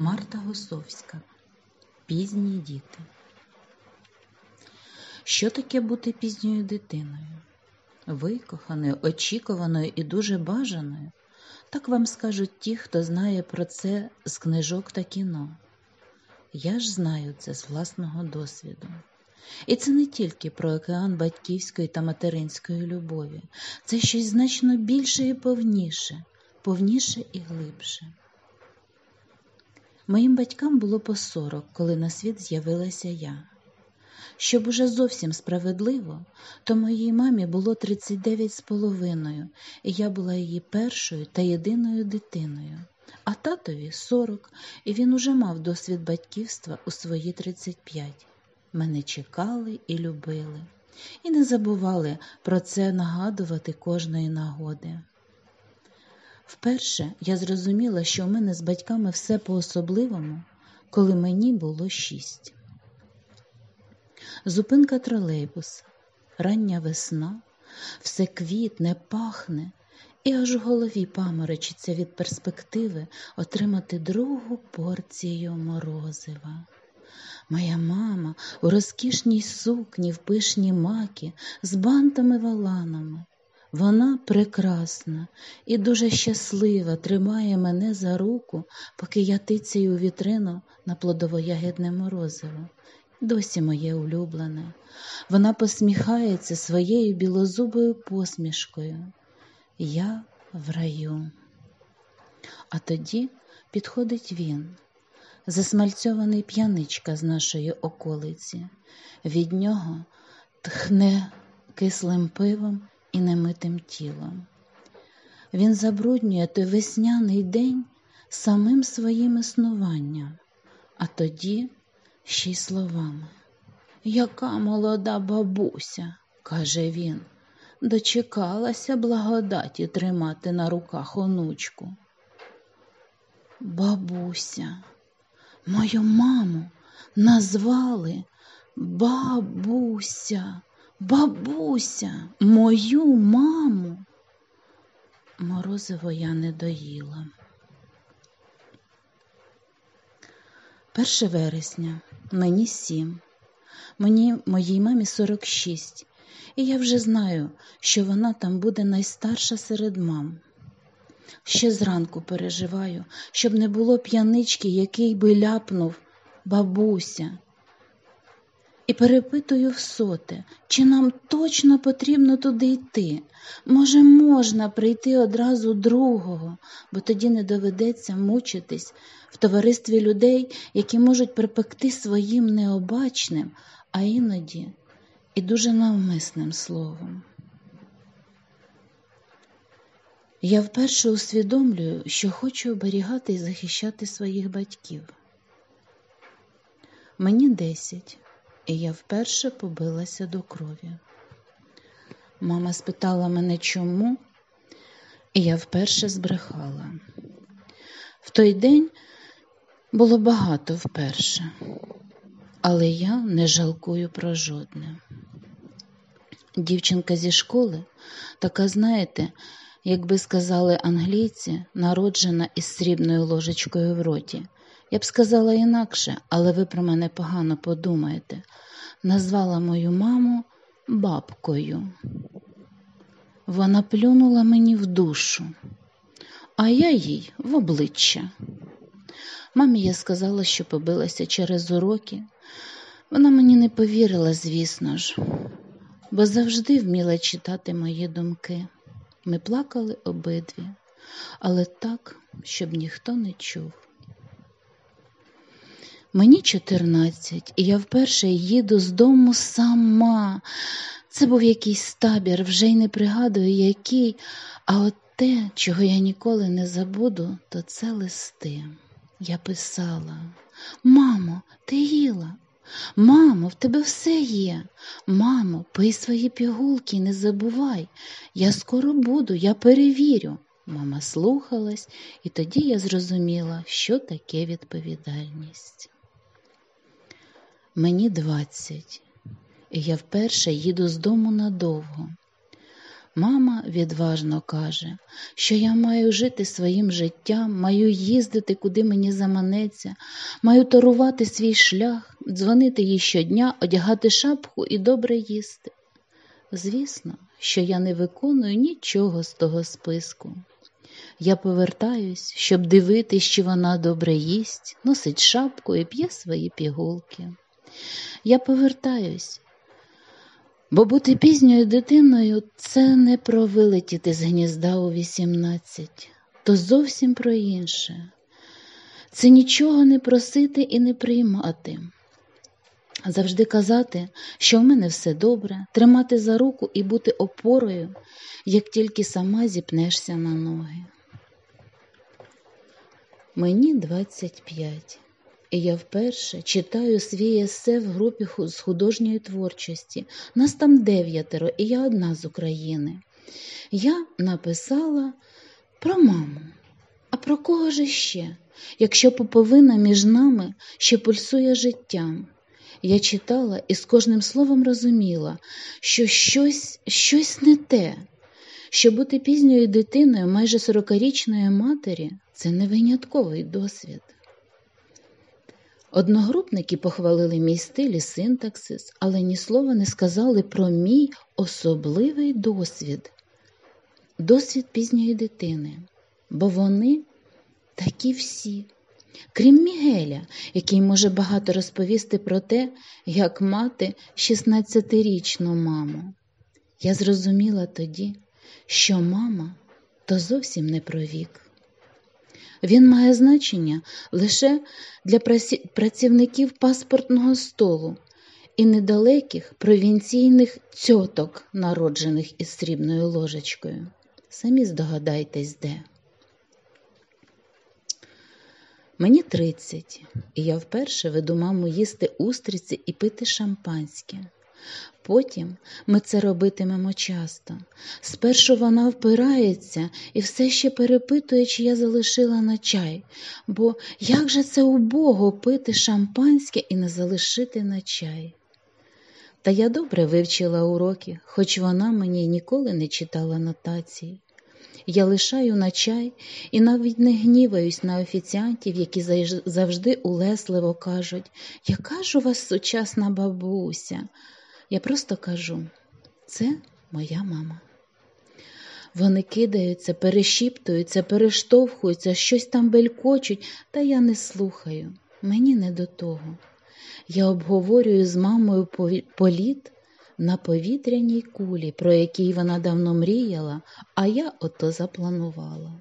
Марта Госовська Пізні діти. Що таке бути пізньою дитиною? Викоханою, очікуваною і дуже бажаною? Так вам скажуть ті, хто знає про це з книжок та кіно. Я ж знаю це з власного досвіду. І це не тільки про океан батьківської та материнської любові, це щось значно більше і повніше, повніше і глибше. Моїм батькам було по сорок, коли на світ з'явилася я. Щоб уже зовсім справедливо, то моїй мамі було 39 з половиною, і я була її першою та єдиною дитиною, а татові 40, і він уже мав досвід батьківства у свої 35. Мене чекали і любили, і не забували про це нагадувати кожної нагоди. Вперше я зрозуміла, що у мене з батьками все по-особливому, коли мені було шість. Зупинка тролейбуса, рання весна, все квітне, пахне, і аж у голові паморочиться від перспективи отримати другу порцію морозива. Моя мама у розкішній сукні, в пишні маки, з бантами валанами. Вона прекрасна і дуже щаслива тримає мене за руку, поки я тицяю вітрину на плодово-ягідне морозиво. Досі моє улюблене. Вона посміхається своєю білозубою посмішкою. Я в раю. А тоді підходить він, засмальцьований п'яничка з нашої околиці. Від нього тхне кислим пивом і немитим тілом. Він забруднює той весняний день самим своїм існуванням, а тоді ще й словами. Яка молода бабуся, каже він, дочекалася благодаті тримати на руках онучку. Бабуся, мою маму назвали бабуся. Бабуся, мою маму. Морозиво я не доїла. Перше вересня, мені сім, мені моїй мамі сорок шість, і я вже знаю, що вона там буде найстарша серед мам. Ще зранку переживаю, щоб не було п'янички, який би ляпнув бабуся і перепитую в соте, чи нам точно потрібно туди йти. Може, можна прийти одразу другого, бо тоді не доведеться мучитись в товаристві людей, які можуть припекти своїм необачним, а іноді і дуже навмисним словом. Я вперше усвідомлюю, що хочу оберігати і захищати своїх батьків. Мені десять і я вперше побилася до крові. Мама спитала мене чому, і я вперше збрехала. В той день було багато вперше, але я не жалкую про жодне. Дівчинка зі школи, така, знаєте, як би сказали англійці, народжена із срібною ложечкою в роті. Я б сказала інакше, але ви про мене погано подумаєте. Назвала мою маму бабкою. Вона плюнула мені в душу, а я їй в обличчя. Мамі я сказала, що побилася через уроки. Вона мені не повірила, звісно ж, бо завжди вміла читати мої думки. Ми плакали обидві, але так, щоб ніхто не чув. Мені 14, і я вперше їду з дому сама. Це був якийсь табір, вже й не пригадую, який, а от те, чого я ніколи не забуду, то це листи. Я писала: Мамо, ти їла. Мамо, в тебе все є. Мамо, пий свої пігулки, не забувай. Я скоро буду, я перевірю. Мама слухалась, і тоді я зрозуміла, що таке відповідальність. Мені двадцять, і я вперше їду з дому надовго. Мама відважно каже, що я маю жити своїм життям, маю їздити, куди мені заманеться, маю торувати свій шлях, дзвонити їй щодня, одягати шапку і добре їсти. Звісно, що я не виконую нічого з того списку. Я повертаюсь, щоб дивитись, чи вона добре їсть, носить шапку і п'є свої пігулки. Я повертаюсь, бо бути пізньою дитиною це не про вилетіти з гнізда у 18, то зовсім про інше. Це нічого не просити і не приймати. Завжди казати, що в мене все добре, тримати за руку і бути опорою, як тільки сама зіпнешся на ноги. Мені 25, і я вперше читаю свій есе в групі з художньої творчості. Нас там дев'ятеро, і я одна з України. Я написала про маму. А про кого ж ще, якщо поповина між нами ще пульсує життям? Я читала і з кожним словом розуміла, що щось, щось не те, що бути пізньою дитиною майже сорокарічної матері це не винятковий досвід. Одногрупники похвалили мій стиль і синтаксис, але ні слова не сказали про мій особливий досвід, досвід пізньої дитини, бо вони такі всі. Крім Мігеля, який може багато розповісти про те, як мати 16-річну маму. Я зрозуміла тоді, що мама то зовсім не про вік. Він має значення лише для працівників паспортного столу і недалеких провінційних цьоток, народжених із срібною ложечкою. Самі здогадайтесь, де. Мені 30, і я вперше веду маму їсти устриці і пити шампанське. Потім ми це робитимемо часто. Спершу вона впирається і все ще перепитує, чи я залишила на чай, бо як же це убого пити шампанське і не залишити на чай? Та я добре вивчила уроки, хоч вона мені ніколи не читала нотації. Я лишаю на чай і навіть не гніваюсь на офіціантів, які завжди улесливо кажуть, яка ж у вас сучасна бабуся. Я просто кажу, це моя мама. Вони кидаються, перешіптуються, перештовхуються, щось там белькочуть, та я не слухаю. Мені не до того. Я обговорюю з мамою політ на повітряній кулі, про який вона давно мріяла, а я ото запланувала.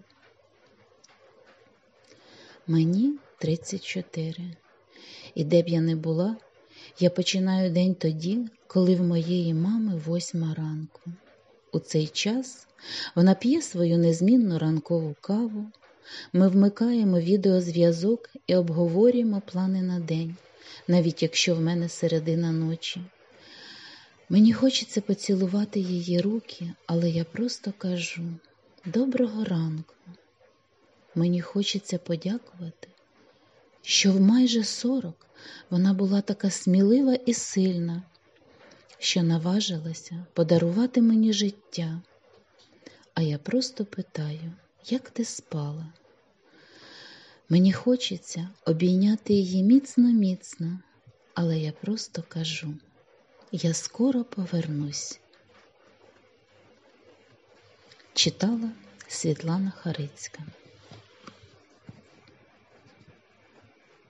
Мені 34. І де б я не була, я починаю день тоді, коли в моєї мами восьма ранку. У цей час вона п'є свою незмінну ранкову каву. Ми вмикаємо відеозв'язок і обговорюємо плани на день, навіть якщо в мене середина ночі. Мені хочеться поцілувати її руки, але я просто кажу доброго ранку. Мені хочеться подякувати, що в майже сорок вона була така смілива і сильна, що наважилася подарувати мені життя. А я просто питаю, як ти спала? Мені хочеться обійняти її міцно-міцно, але я просто кажу. Я скоро повернусь. Читала Світлана Харицька